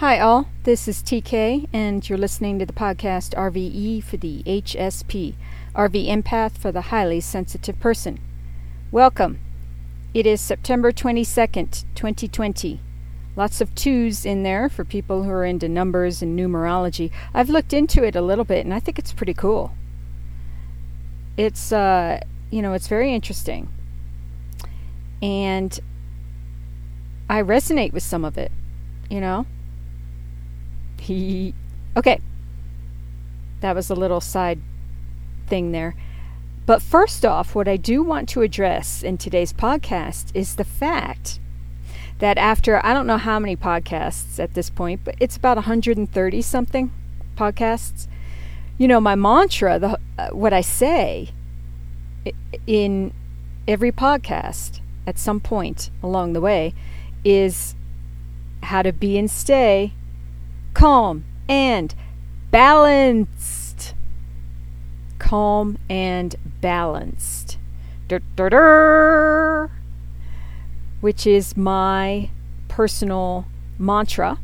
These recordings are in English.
Hi, all. This is TK, and you're listening to the podcast RVE for the HSP, RV Empath for the Highly Sensitive Person. Welcome. It is September 22nd, 2020. Lots of twos in there for people who are into numbers and numerology. I've looked into it a little bit, and I think it's pretty cool. It's, uh, you know, it's very interesting. And I resonate with some of it, you know? He. Okay. That was a little side thing there. But first off, what I do want to address in today's podcast is the fact that after I don't know how many podcasts at this point, but it's about 130 something podcasts. You know, my mantra, the uh, what I say in every podcast at some point along the way is how to be and stay calm and balanced. Calm and balanced. Dur, dur, dur, which is my personal mantra.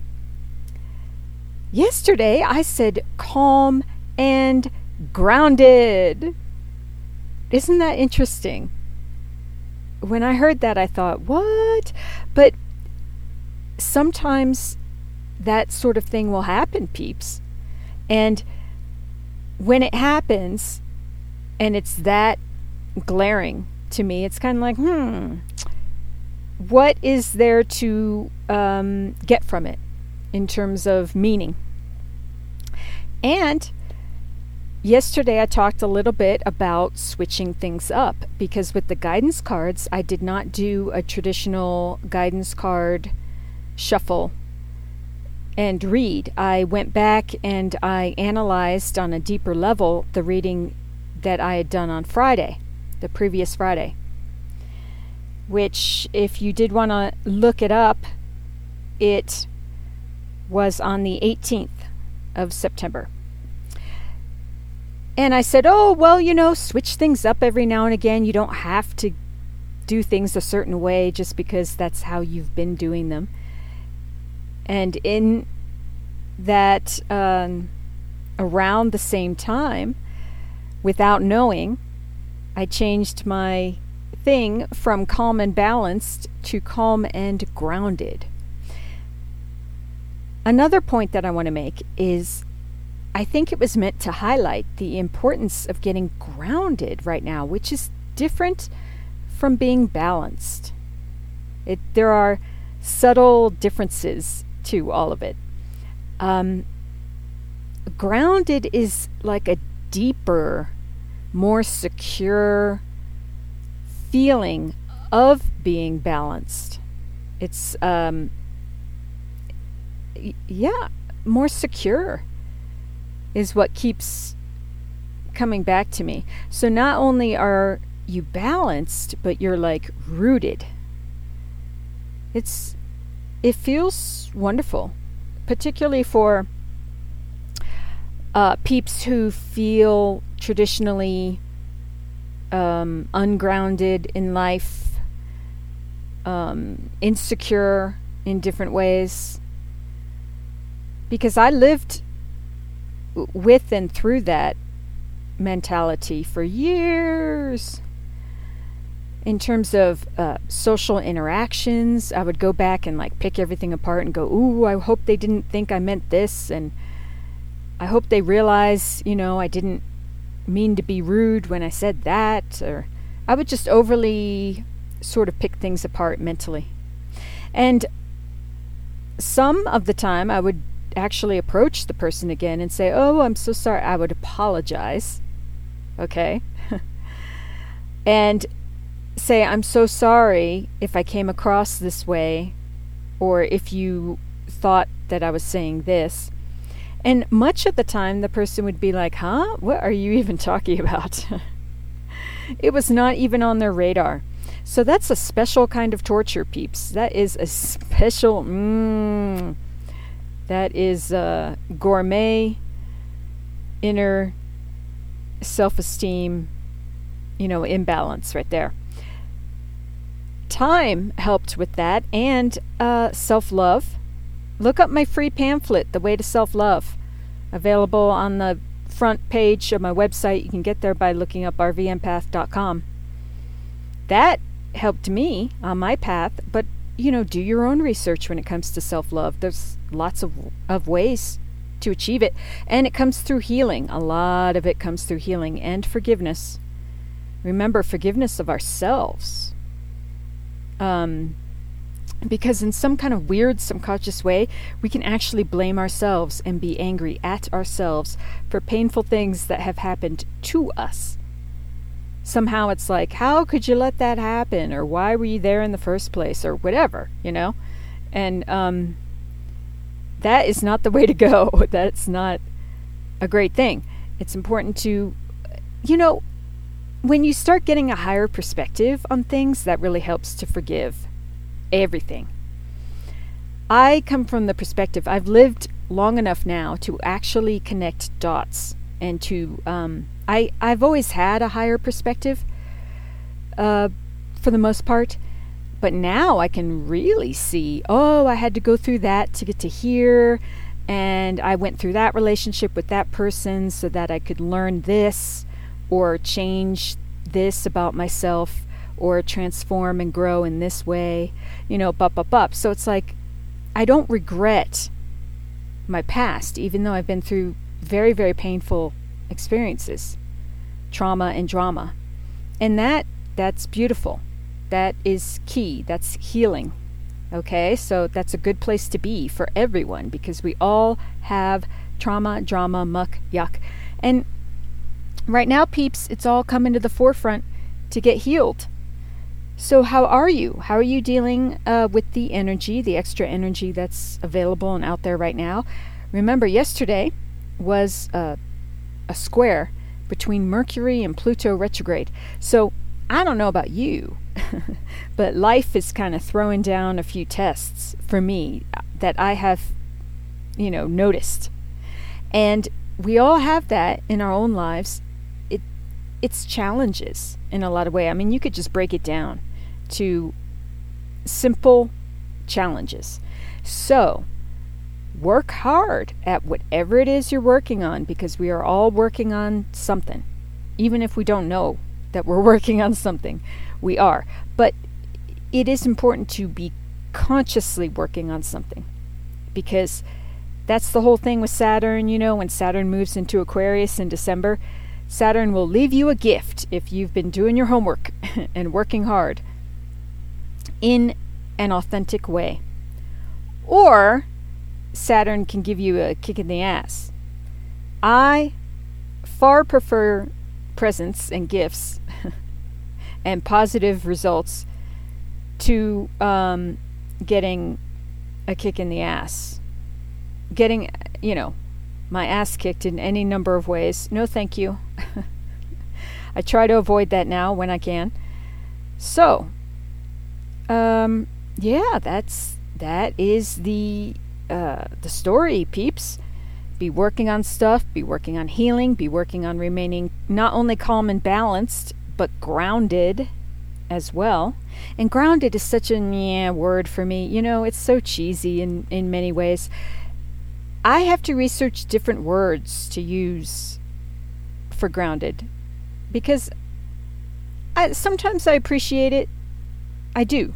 Yesterday I said calm and grounded. Isn't that interesting? When I heard that, I thought, what? But sometimes that sort of thing will happen, peeps. And when it happens, and it's that glaring to me, it's kind of like, hmm, what is there to um, get from it in terms of meaning? And yesterday I talked a little bit about switching things up because with the guidance cards, I did not do a traditional guidance card shuffle and read. I went back and I analyzed on a deeper level the reading that I had done on Friday, the previous Friday. Which, if you did want to look it up, it was on the 18th of September. And I said, Oh, well, you know, switch things up every now and again. You don't have to do things a certain way just because that's how you've been doing them. And in that, um, around the same time, without knowing, I changed my thing from calm and balanced to calm and grounded. Another point that I want to make is I think it was meant to highlight the importance of getting grounded right now, which is different from being balanced. It, there are subtle differences to all of it. Um, grounded is like a deeper, more secure feeling of being balanced. It's, um, yeah, more secure is what keeps coming back to me. So not only are you balanced, but you're like rooted. It's it feels wonderful, particularly for uh, peeps who feel traditionally um, ungrounded in life, um, insecure in different ways. Because I lived with and through that mentality for years in terms of uh, social interactions, I would go back and like pick everything apart and go, "Ooh, I hope they didn't think I meant this," and I hope they realize, you know, I didn't mean to be rude when I said that, or I would just overly sort of pick things apart mentally. And some of the time, I would actually approach the person again and say, "Oh, I'm so sorry." I would apologize. Okay. and say, I'm so sorry if I came across this way, or if you thought that I was saying this. And much of the time, the person would be like, Huh? What are you even talking about? it was not even on their radar. So that's a special kind of torture, peeps. That is a special, mmm, that is a gourmet inner self esteem, you know, imbalance right there time helped with that and uh, self love look up my free pamphlet, The Way to Self Love, available on the front page of my website. You can get there by looking up rvempath.com. That helped me on my path, but you know, do your own research when it comes to self love. There's lots of, of ways to achieve it, and it comes through healing. A lot of it comes through healing and forgiveness. Remember, forgiveness of ourselves. Um, because in some kind of weird subconscious way, we can actually blame ourselves and be angry at ourselves for painful things that have happened to us somehow it's like, how could you let that happen? Or why were you there in the first place? Or whatever, you know? And um, that is not the way to go. That's not a great thing. It's important to, you know, when you start getting a higher perspective on things, that really helps to forgive everything. I come from the perspective, I've lived long enough now to actually connect dots and to um, I I've always had a higher perspective uh, for the most part, but now I can really see. Oh, I had to go through that to get to here, and I went through that relationship with that person so that I could learn this or change this about myself or transform and grow in this way. You know, up up up. So it's like I don't regret my past, even though I've been through very, very painful experiences, trauma and drama. And that that's beautiful. That is key. That's healing. Okay? So that's a good place to be for everyone because we all have trauma, drama, muck, yuck. And right now, peeps, it's all coming to the forefront to get healed. So, how are you? How are you dealing uh, with the energy, the extra energy that's available and out there right now? Remember, yesterday was uh, a square between Mercury and Pluto retrograde. So I don't know about you, but life is kind of throwing down a few tests for me that I have, you know, noticed. And we all have that in our own lives. It it's challenges in a lot of way. I mean, you could just break it down to simple challenges. So, work hard at whatever it is you're working on because we are all working on something. Even if we don't know that we're working on something, we are. But it is important to be consciously working on something because that's the whole thing with Saturn. You know, when Saturn moves into Aquarius in December, Saturn will leave you a gift if you've been doing your homework and working hard in an authentic way. Or Saturn can give you a kick in the ass. I far prefer presents and gifts and positive results to um, getting a kick in the ass. Getting, you know, my ass kicked in any number of ways. No, thank you. I try to avoid that now when I can. So, um, yeah, that's that is the uh, the story, peeps. Be working on stuff, be working on healing, be working on remaining not only calm and balanced, but grounded as well. And grounded is such a yeah word for me. You know, it's so cheesy in, in many ways. I have to research different words to use for grounded because I, sometimes I appreciate it. I do.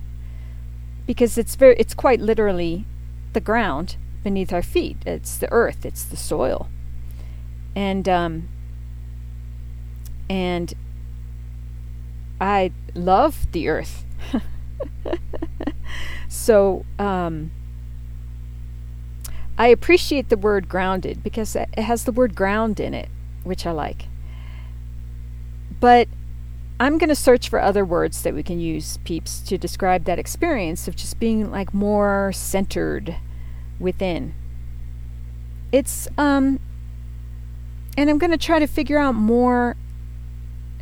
Because it's very it's quite literally the ground beneath our feet. It's the earth. It's the soil. And um, and I love the earth. so um, I appreciate the word grounded because it has the word ground in it, which I like. But I'm going to search for other words that we can use, peeps, to describe that experience of just being like more centered within. It's, um, and I'm going to try to figure out more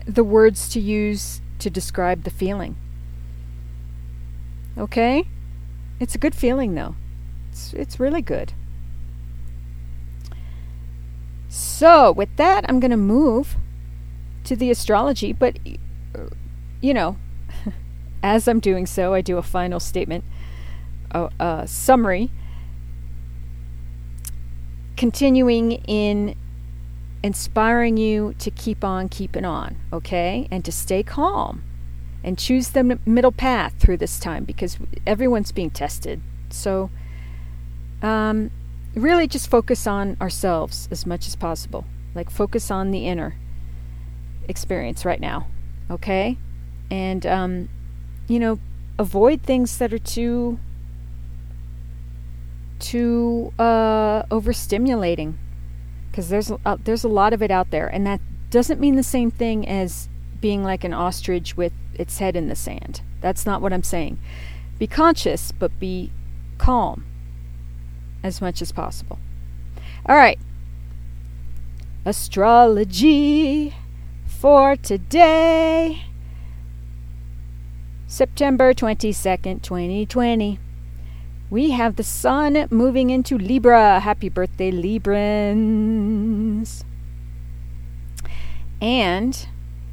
the words to use to describe the feeling. Okay? It's a good feeling, though. It's, it's really good. So, with that, I'm going to move to the astrology, but, you know, as I'm doing so, I do a final statement, a, a summary continuing in inspiring you to keep on keeping on, okay? And to stay calm and choose the middle path through this time because everyone's being tested. So, um, really just focus on ourselves as much as possible. Like, focus on the inner experience right now, okay? And, um, you know, avoid things that are too too uh, overstimulating because there's uh, there's a lot of it out there, and that doesn't mean the same thing as being like an ostrich with its head in the sand. That's not what I'm saying. Be conscious, but be calm as much as possible. All right. Astrology for today, September 22nd, 2020 we have the sun moving into Libra. Happy birthday, Librans. And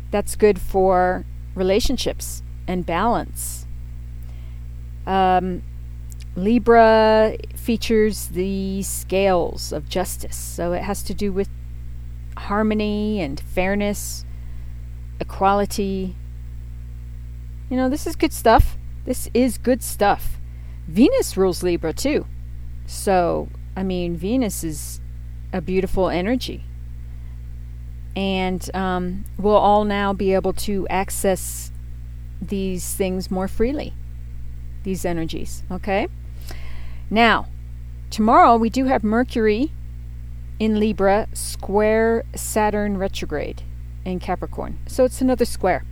that's good for relationships and balance. Um, Libra features the scales of justice, so it has to do with harmony and fairness, equality. You know, this is good stuff. This is good stuff. Venus rules Libra too. So, I mean, Venus is a beautiful energy. And um, we'll all now be able to access these things more freely, these energies, okay? Now, tomorrow we do have Mercury in Libra square Saturn retrograde in Capricorn. So it's another square.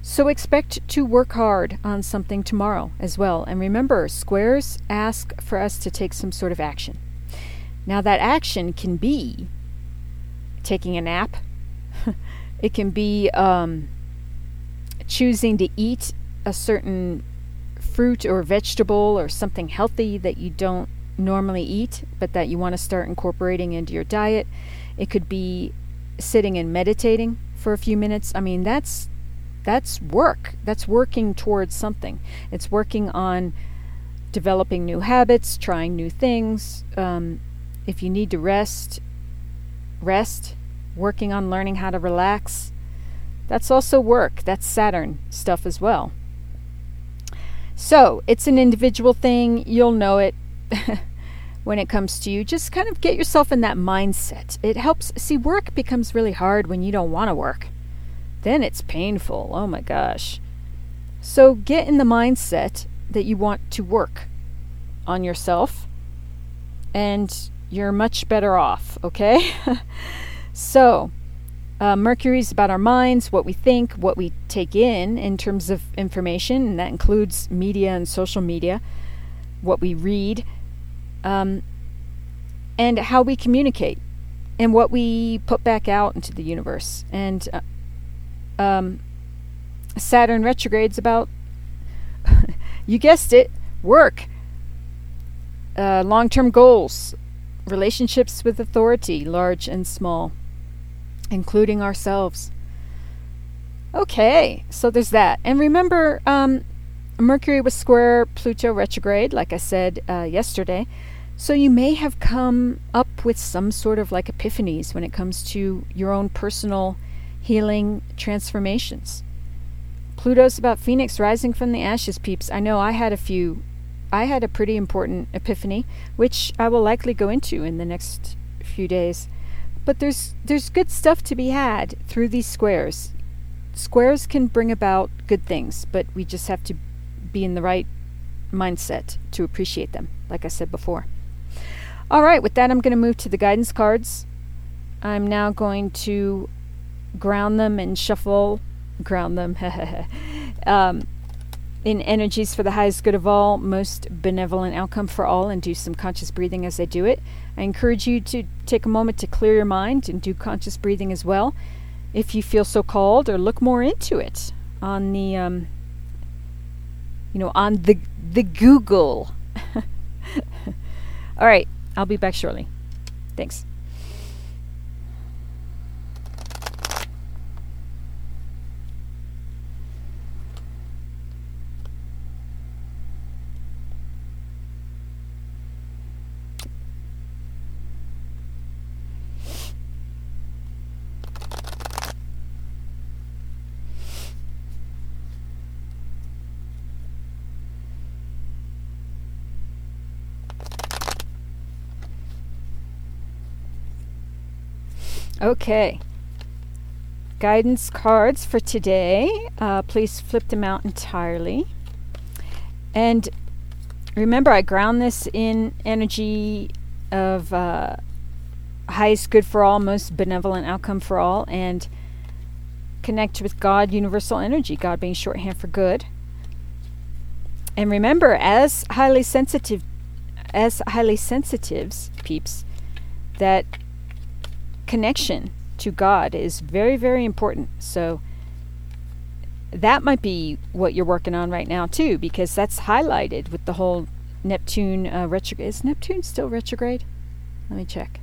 So expect to work hard on something tomorrow as well. And remember, squares ask for us to take some sort of action. Now, that action can be taking a nap, it can be um, choosing to eat a certain fruit or vegetable or something healthy that you don't normally eat, but that you want to start incorporating into your diet. It could be sitting and meditating for a few minutes. I mean, that's that's work. That's working towards something. It's working on developing new habits, trying new things. Um, if you need to rest, rest. Working on learning how to relax. That's also work. That's Saturn stuff as well. So it's an individual thing. You'll know it when it comes to you. Just kind of get yourself in that mindset. It helps. See, work becomes really hard when you don't want to work then it's painful. Oh my gosh. So get in the mindset that you want to work on yourself and you're much better off, okay? so, uh, is about our minds, what we think, what we take in in terms of information, and that includes media and social media, what we read, um, and how we communicate, and what we put back out into the universe. And uh, um, Saturn retrograde's about, you guessed it, work, uh, long term goals, relationships with authority, large and small, including ourselves. Okay, so there's that. And remember, um, Mercury was square Pluto retrograde, like I said uh, yesterday. So you may have come up with some sort of like epiphanies when it comes to your own personal healing transformations. Pluto's about Phoenix rising from the ashes, peeps. I know I had a few. I had a pretty important epiphany, which I will likely go into in the next few days. But there's there's good stuff to be had through these squares. Squares can bring about good things, but we just have to be in the right mindset to appreciate them, like I said before. All right, with that, I'm going to move to the guidance cards. I'm now going to ground them and shuffle, ground them, um, in energies for the highest good of all, most benevolent outcome for all, and do some conscious breathing as I do it. I encourage you to take a moment to clear your mind and do conscious breathing as well, if you feel so called, or look more into it on the, um, you know, on the the Google. all right, I'll be back shortly. Thanks. Okay. Guidance cards for today. Uh, please flip them out entirely. And remember, I ground this in energy of uh, highest good for all, most benevolent outcome for all, and connect with God, universal energy, God being shorthand for good. And remember, as highly sensitive, as highly sensitives, peeps, that connection to God is very, very important. So that might be what you're working on right now too, because that's highlighted with the whole Neptune uh, retrograde. Is Neptune still retrograde? Let me check.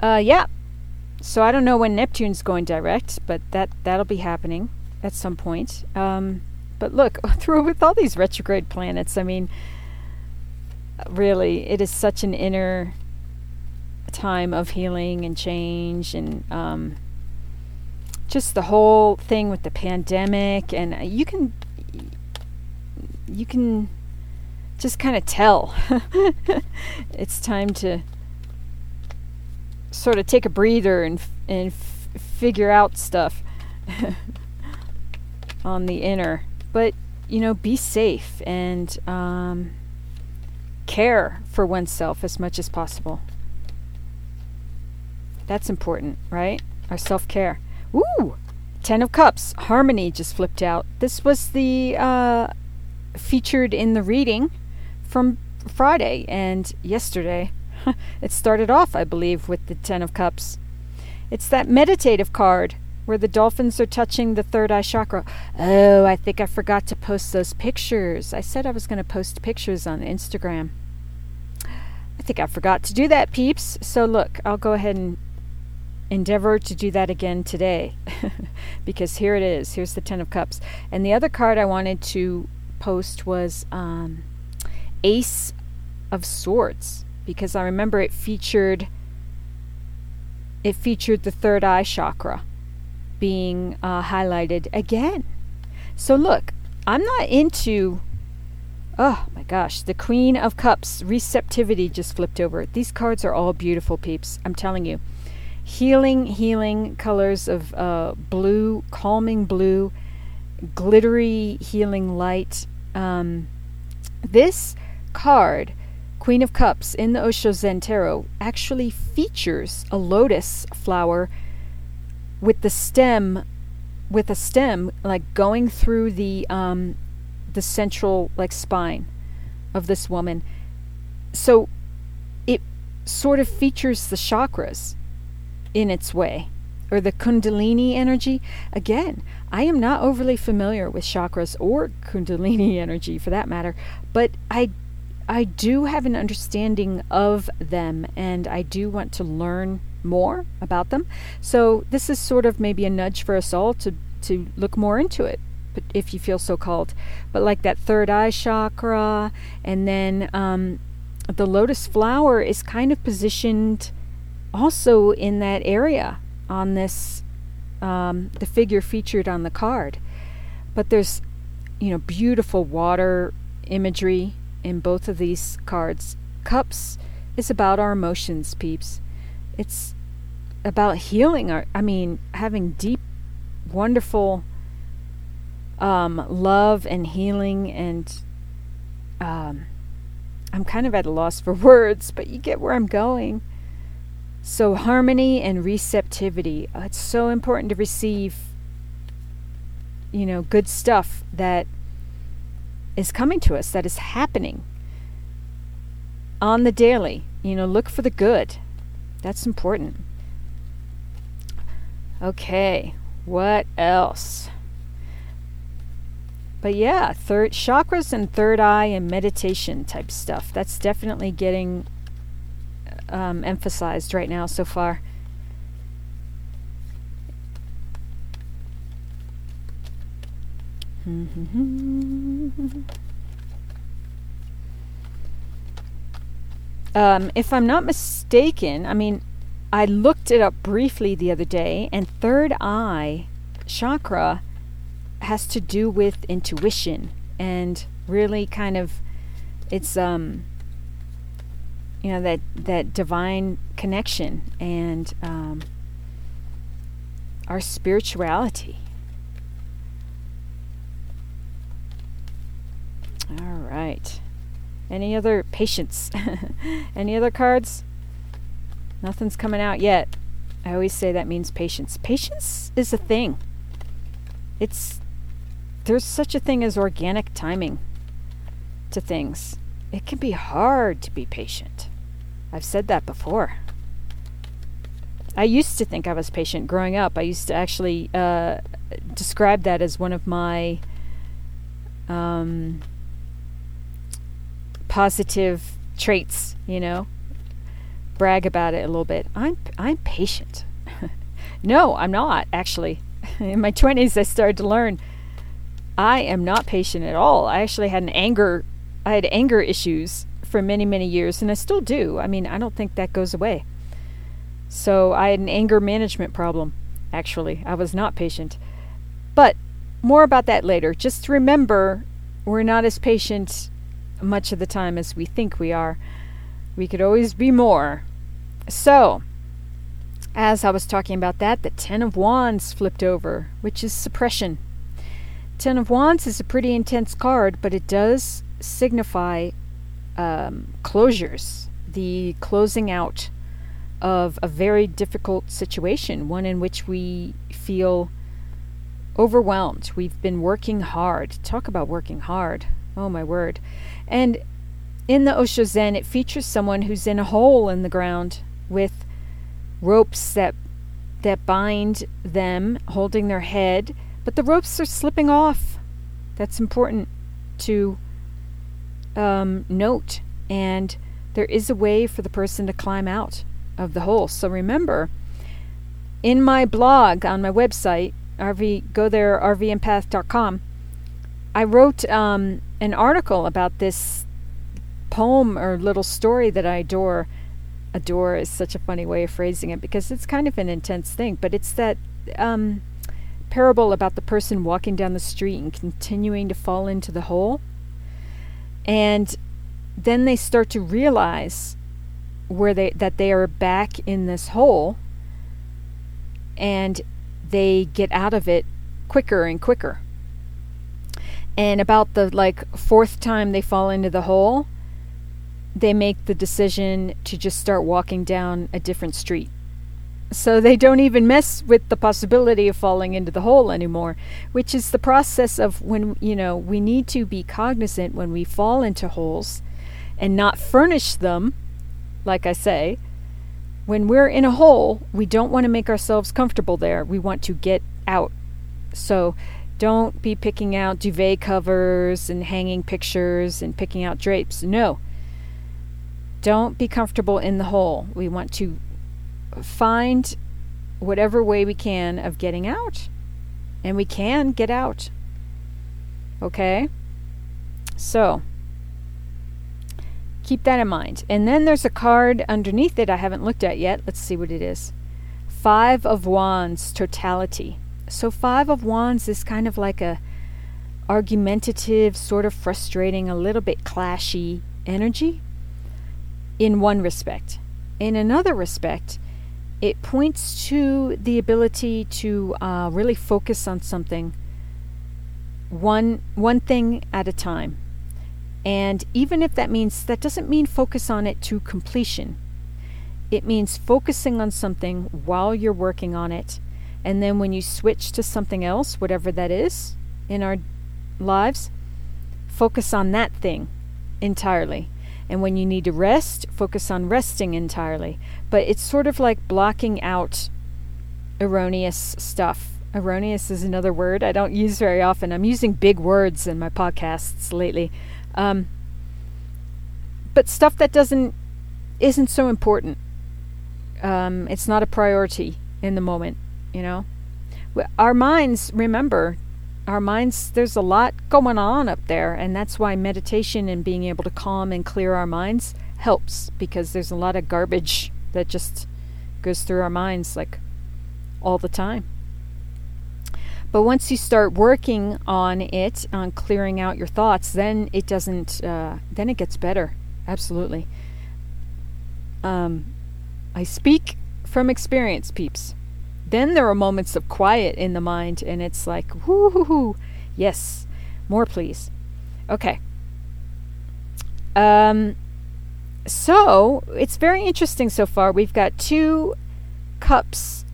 Uh, yeah. So I don't know when Neptune's going direct, but that that'll be happening at some point. Um, but look, through with all these retrograde planets, I mean, really, it is such an inner time of healing and change, and um, just the whole thing with the pandemic, and uh, you can you can just kind of tell it's time to sort of take a breather and and f- figure out stuff on the inner. But you know, be safe and um, care for oneself as much as possible. That's important, right? Our self care. Ooh, Ten of Cups. Harmony just flipped out. This was the uh, featured in the reading from Friday and yesterday. it started off, I believe, with the Ten of Cups. It's that meditative card where the dolphins are touching the third eye chakra. Oh, I think I forgot to post those pictures. I said I was going to post pictures on Instagram. I think I forgot to do that, peeps. So, look, I'll go ahead and endeavor to do that again today because here it is. Here's the Ten of Cups. And the other card I wanted to post was um, Ace of Swords because I remember it featured it featured the third eye chakra being uh, highlighted again. So look, I'm not into Oh my gosh, the Queen of Cups receptivity just flipped over. These cards are all beautiful peeps. I'm telling you. Healing, healing colors of uh, blue, calming blue, glittery healing light. Um, this card, Queen of Cups, in the Osho Zen Tarot, actually features a lotus flower with the stem, with a stem like going through the um, the central like spine of this woman. So it sort of features the chakras in its way or the kundalini energy again i am not overly familiar with chakras or kundalini energy for that matter but i I do have an understanding of them and I do want to learn more about them. So this is sort of maybe a nudge for us all to to look more into it but if you feel so called. But like that third eye chakra and then um, the lotus flower is kind of positioned also in that area on this um, the figure featured on the card. But there's you know beautiful water imagery in both of these cards. Cups is about our emotions, peeps. It's about healing our, I mean, having deep, wonderful um, love and healing. And um, I'm kind of at a loss for words, but you get where I'm going. So, harmony and receptivity. Uh, it's so important to receive, you know, good stuff that is coming to us, that is happening on the daily. You know, look for the good. That's important. Okay, what else? But yeah, third chakras and third eye and meditation type stuff. That's definitely getting um, emphasized right now so far. um, if I'm not mistaken, I mean, I looked it up briefly the other day, and third eye chakra has to do with intuition and really kind of it's um you know that that divine connection and um, our spirituality. All right. Any other patience? Any other cards? Nothing's coming out yet. I always say that means patience. Patience is a thing. It's there's such a thing as organic timing to things. It can be hard to be patient. I've said that before. I used to think I was patient growing up. I used to actually uh, describe that as one of my um, positive traits, you know. Brag about it a little bit. I'm I'm patient. no, I'm not actually. In my 20s I started to learn I am not patient at all. I actually had an anger I had anger issues for many, many years, and I still do. I mean, I don't think that goes away. So I had an anger management problem, actually. I was not patient. But more about that later. Just remember, we're not as patient much of the time as we think we are. We could always be more. So, as I was talking about that, the Ten of Wands flipped over, which is suppression. Ten of Wands is a pretty intense card, but it does signify um, closures, the closing out of a very difficult situation, one in which we feel overwhelmed. We've been working hard. Talk about working hard. Oh, my word. And in the Osho Zen, it features someone who's in a hole in the ground with ropes that that bind them, holding their head, but the ropes are slipping off. That's important to um, note, and there is a way for the person to climb out of the hole. So remember, in my blog on my website, RV, go there, rvempath.com, I wrote um, an article about this poem or little story that I adore. Adore is such a funny way of phrasing it because it's kind of an intense thing, but it's that um, parable about the person walking down the street and continuing to fall into the hole. And then they start to realize where they that they are back in this hole and they get out of it quicker and quicker. And about the like fourth time they fall into the hole, they make the decision to just start walking down a different street. So they don't even mess with the possibility of falling into the hole anymore, which is the process of when, you know, we need to be cognizant when we fall into holes and not furnish them, like I say. When we're in a hole, we don't want to make ourselves comfortable there. We want to get out. So don't be picking out duvet covers and hanging pictures and picking out drapes. No. Don't be comfortable in the hole. We want to find whatever way we can of getting out. And we can get out. Okay? So, keep that in mind. And then there's a card underneath it I haven't looked at yet. Let's see what it is. Five of Wands, totality. So, Five of Wands is kind of like a argumentative, sort of frustrating, a little bit clashy energy in one respect. In another respect, it points to the ability to uh, really focus on something one one thing at a time and even if that means that doesn't mean focus on it to completion it means focusing on something while you're working on it and then when you switch to something else whatever that is in our lives focus on that thing entirely and when you need to rest, focus on resting entirely. But it's sort of like blocking out erroneous stuff. Erroneous is another word I don't use very often. I'm using big words in my podcasts lately. Um, but stuff that doesn't isn't so important. Um, it's not a priority in the moment, you know. Our minds, remember, our minds, there's a lot going on up there, and that's why meditation and being able to calm and clear our minds helps because there's a lot of garbage that just goes through our minds like all the time. But once you start working on it, on clearing out your thoughts, then it doesn't. Uh, then it gets better. Absolutely. Um, I speak from experience, peeps. Then there are moments of quiet in the mind, and it's like, whoo, yes, more please. Okay. Um, so it's very interesting so far. We've got two cups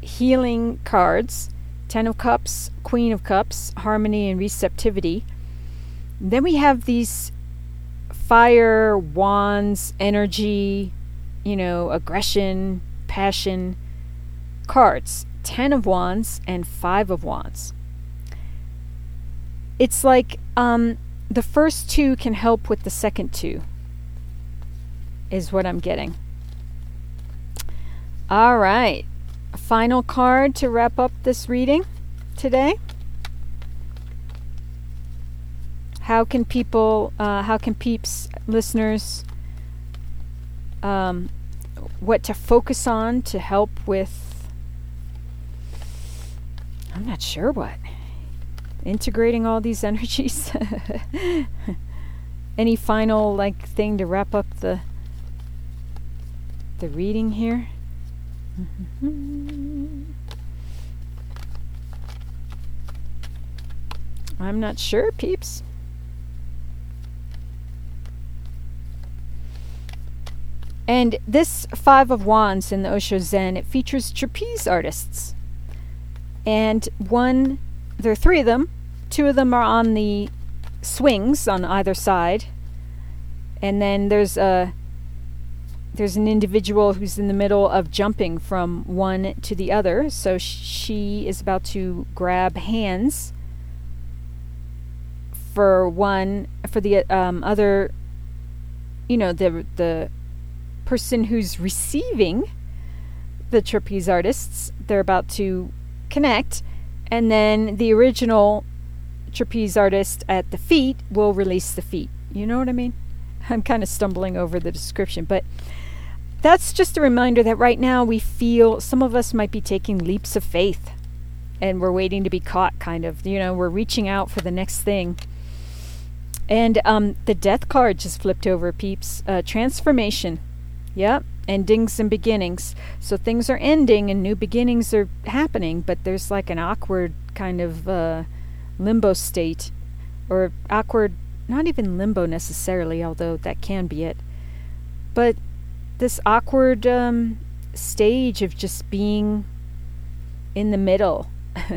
healing cards Ten of Cups, Queen of Cups, Harmony and Receptivity. then we have these fire, wands, energy, you know, aggression, passion cards. Ten of Wands and Five of Wands. It's like um, the first two can help with the second two, is what I'm getting. All right final card to wrap up this reading today. How can people, uh, how can peeps, listeners, um, what to focus on to help with, I'm not sure what, integrating all these energies? Any final like thing to wrap up the the reading here? Mm-hmm. I'm not sure, peeps. And this Five of Wands in the Osho Zen, it features trapeze artists. And one, there are three of them. Two of them are on the swings on either side. And then there's a there's an individual who's in the middle of jumping from one to the other. So she is about to grab hands for one, for the um, other, you know, the the person who's receiving the trapeze artists. They're about to connect, and then the original trapeze artist at the feet will release the feet. You know what I mean? I'm kind of stumbling over the description, but that's just a reminder that right now we feel some of us might be taking leaps of faith and we're waiting to be caught, kind of. You know, we're reaching out for the next thing. And um, the death card just flipped over, peeps. Uh, transformation. Yep. Endings and beginnings. So things are ending and new beginnings are happening, but there's like an awkward kind of uh, limbo state. Or awkward, not even limbo necessarily, although that can be it. But this awkward um, stage of just being in the middle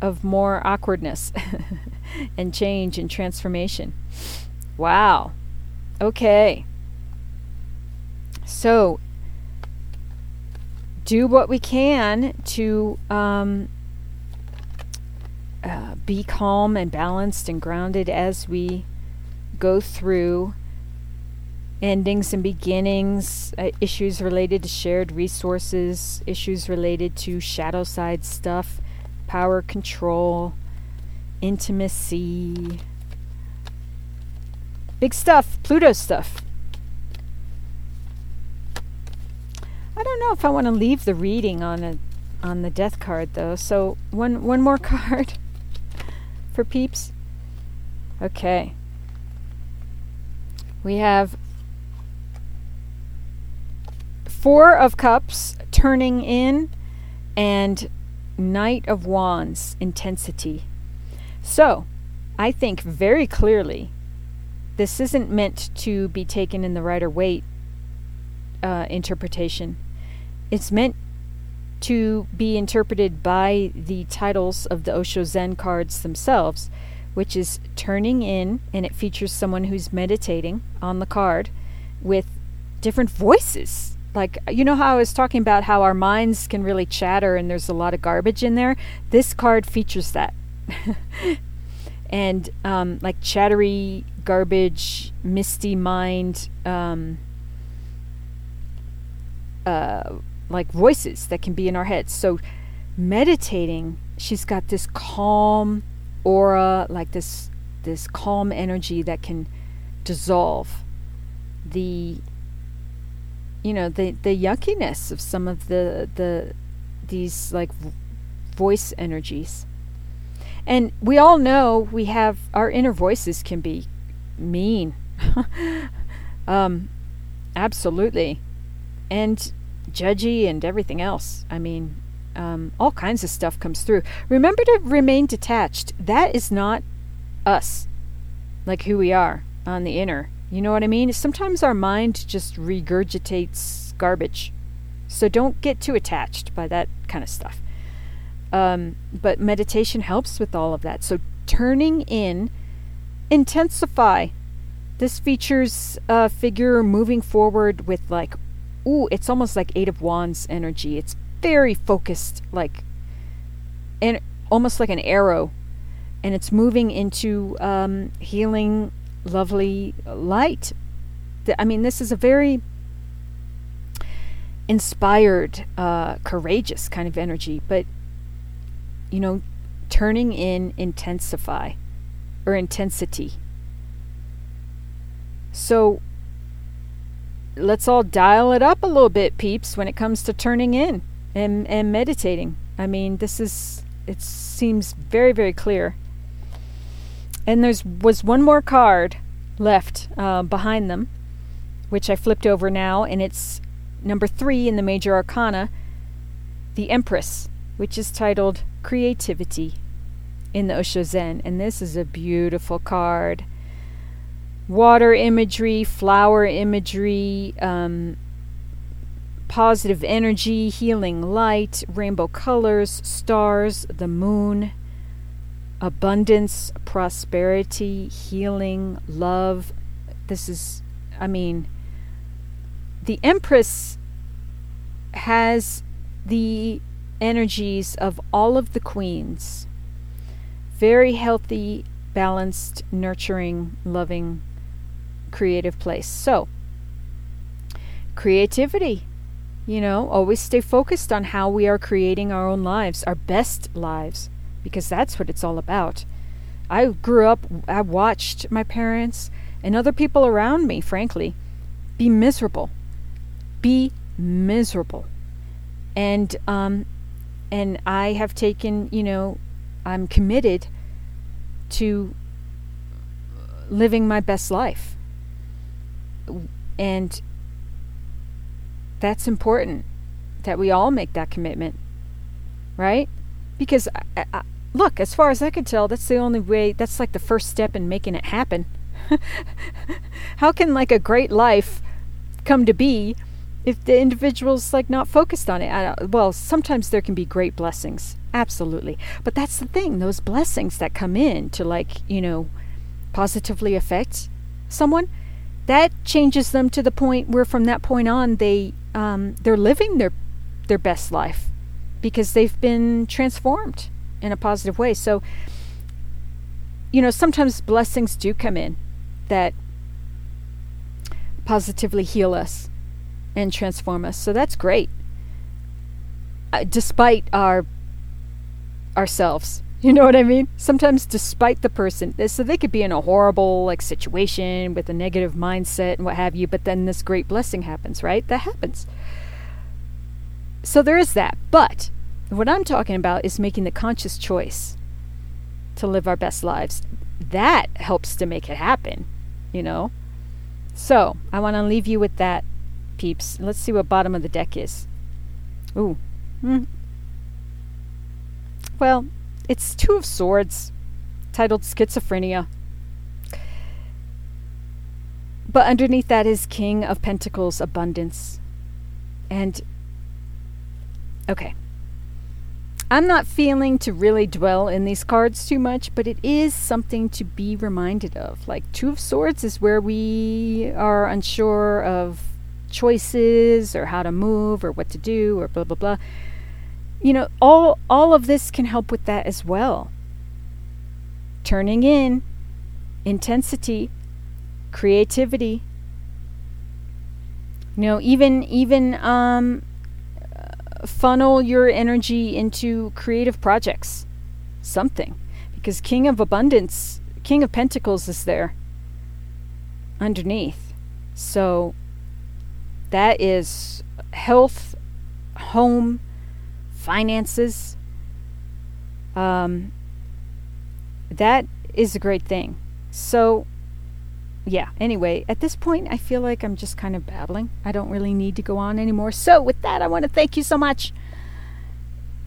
of more awkwardness and change and transformation. Wow. Okay. So, do what we can to um, uh, be calm and balanced and grounded as we go through endings and beginnings, uh, issues related to shared resources, issues related to shadow side stuff, power control, intimacy. Big stuff, Pluto stuff. I know if I want to leave the reading on a on the death card though. So one one more card for peeps. Okay. We have Four of Cups, turning in, and Knight of Wands, intensity. So, I think very clearly this isn't meant to be taken in the Rider Waite uh, interpretation. It's meant to be interpreted by the titles of the Osho Zen cards themselves, which is turning in, and it features someone who's meditating on the card with different voices like you know how I was talking about how our minds can really chatter and there's a lot of garbage in there. This card features that, and um, like chattery garbage, misty mind, um, uh, like voices that can be in our heads. So meditating, she's got this calm aura, like this this calm energy that can dissolve the you know the the yuckiness of some of the the these like voice energies. And we all know we have our inner voices can be mean. um, absolutely. And judgy and everything else. I mean, um, all kinds of stuff comes through. Remember to remain detached. That is not us, like who we are on the inner. You know what I mean? Sometimes our mind just regurgitates garbage. So don't get too attached by that kind of stuff. Um, but meditation helps with all of that. So turning in, intensify. This features a figure moving forward with like, ooh, it's almost like Eight of Wands energy. It's very focused, like, and almost like an arrow, and it's moving into um, healing, lovely light. I mean, this is a very inspired, uh, courageous kind of energy, but you know, turning in intensify or intensity. So let's all dial it up a little bit, peeps, when it comes to turning in and, and meditating. I mean, this is, it seems very, very clear. And there's was one more card left uh, behind them, which I flipped over now, and it's number three in the major arcana, the Empress, which is titled creativity in the Osho Zen. And this is a beautiful card. Water imagery, flower imagery, um, positive energy, healing light, rainbow colors, stars, the moon, abundance, prosperity, healing, love. This is, I mean, the Empress has the energies of all of the queens. Very healthy, balanced, nurturing, loving, creative place. So, creativity. You know, always stay focused on how we are creating our own lives, our best lives, because that's what it's all about. I grew up, I watched my parents and other people around me, frankly, be miserable. Be miserable. And um, and I have taken, you know, I'm committed to living my best life. And that's important that we all make that commitment, right? Because, I, I, look, as far as I can tell, that's the only way, that's like the first step in making it happen. How can, like, a great life come to be if the individual's like not focused on it well sometimes there can be great blessings absolutely but that's the thing those blessings that come in to like you know positively affect someone that changes them to the point where from that point on they um, they're living their their best life because they've been transformed in a positive way so you know sometimes blessings do come in that positively heal us and transform us. So that's great. Uh, despite our ourselves. You know what I mean? Sometimes despite the person. So they could be in a horrible like situation with a negative mindset and what have you, but then this great blessing happens, right? That happens. So there is that. But what I'm talking about is making the conscious choice to live our best lives. That helps to make it happen, you know? So I want to leave you with that peeps. Let's see what bottom of the deck is. Ooh. Hmm. Well, it's Two of Swords, titled Schizophrenia. But underneath that is King of Pentacles, Abundance. And, okay. I'm not feeling to really dwell in these cards too much, but it is something to be reminded of. Like, Two of Swords is where we are unsure of choices or how to move or what to do or blah blah blah you know all all of this can help with that as well. Turning in intensity creativity. You know even even um, funnel your energy into creative projects. Something. Because king of abundance king of pentacles is there underneath. So that is health, home, finances, Um, that is a great thing. So, yeah, anyway, at this point, I feel like I'm just kind of babbling. I don't really need to go on anymore. So, with that, I want to thank you so much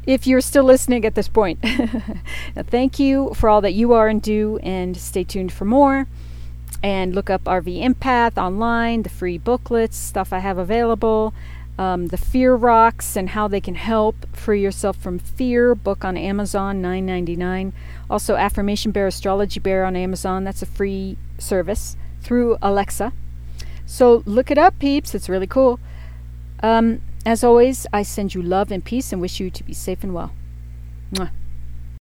if you're still listening at this point. now, thank you for all that you are and do, and stay tuned for more. And look up RV Empath online, the free booklets, stuff I have available, um, the Fear Rocks and how they can help free yourself from fear. Book on Amazon, nine ninety nine. Also, Affirmation Bear, Astrology Bear on Amazon. That's a free service through Alexa. So look it up, peeps. It's really cool. Um, as always, I send you love and peace and wish you to be safe and well. Mwah.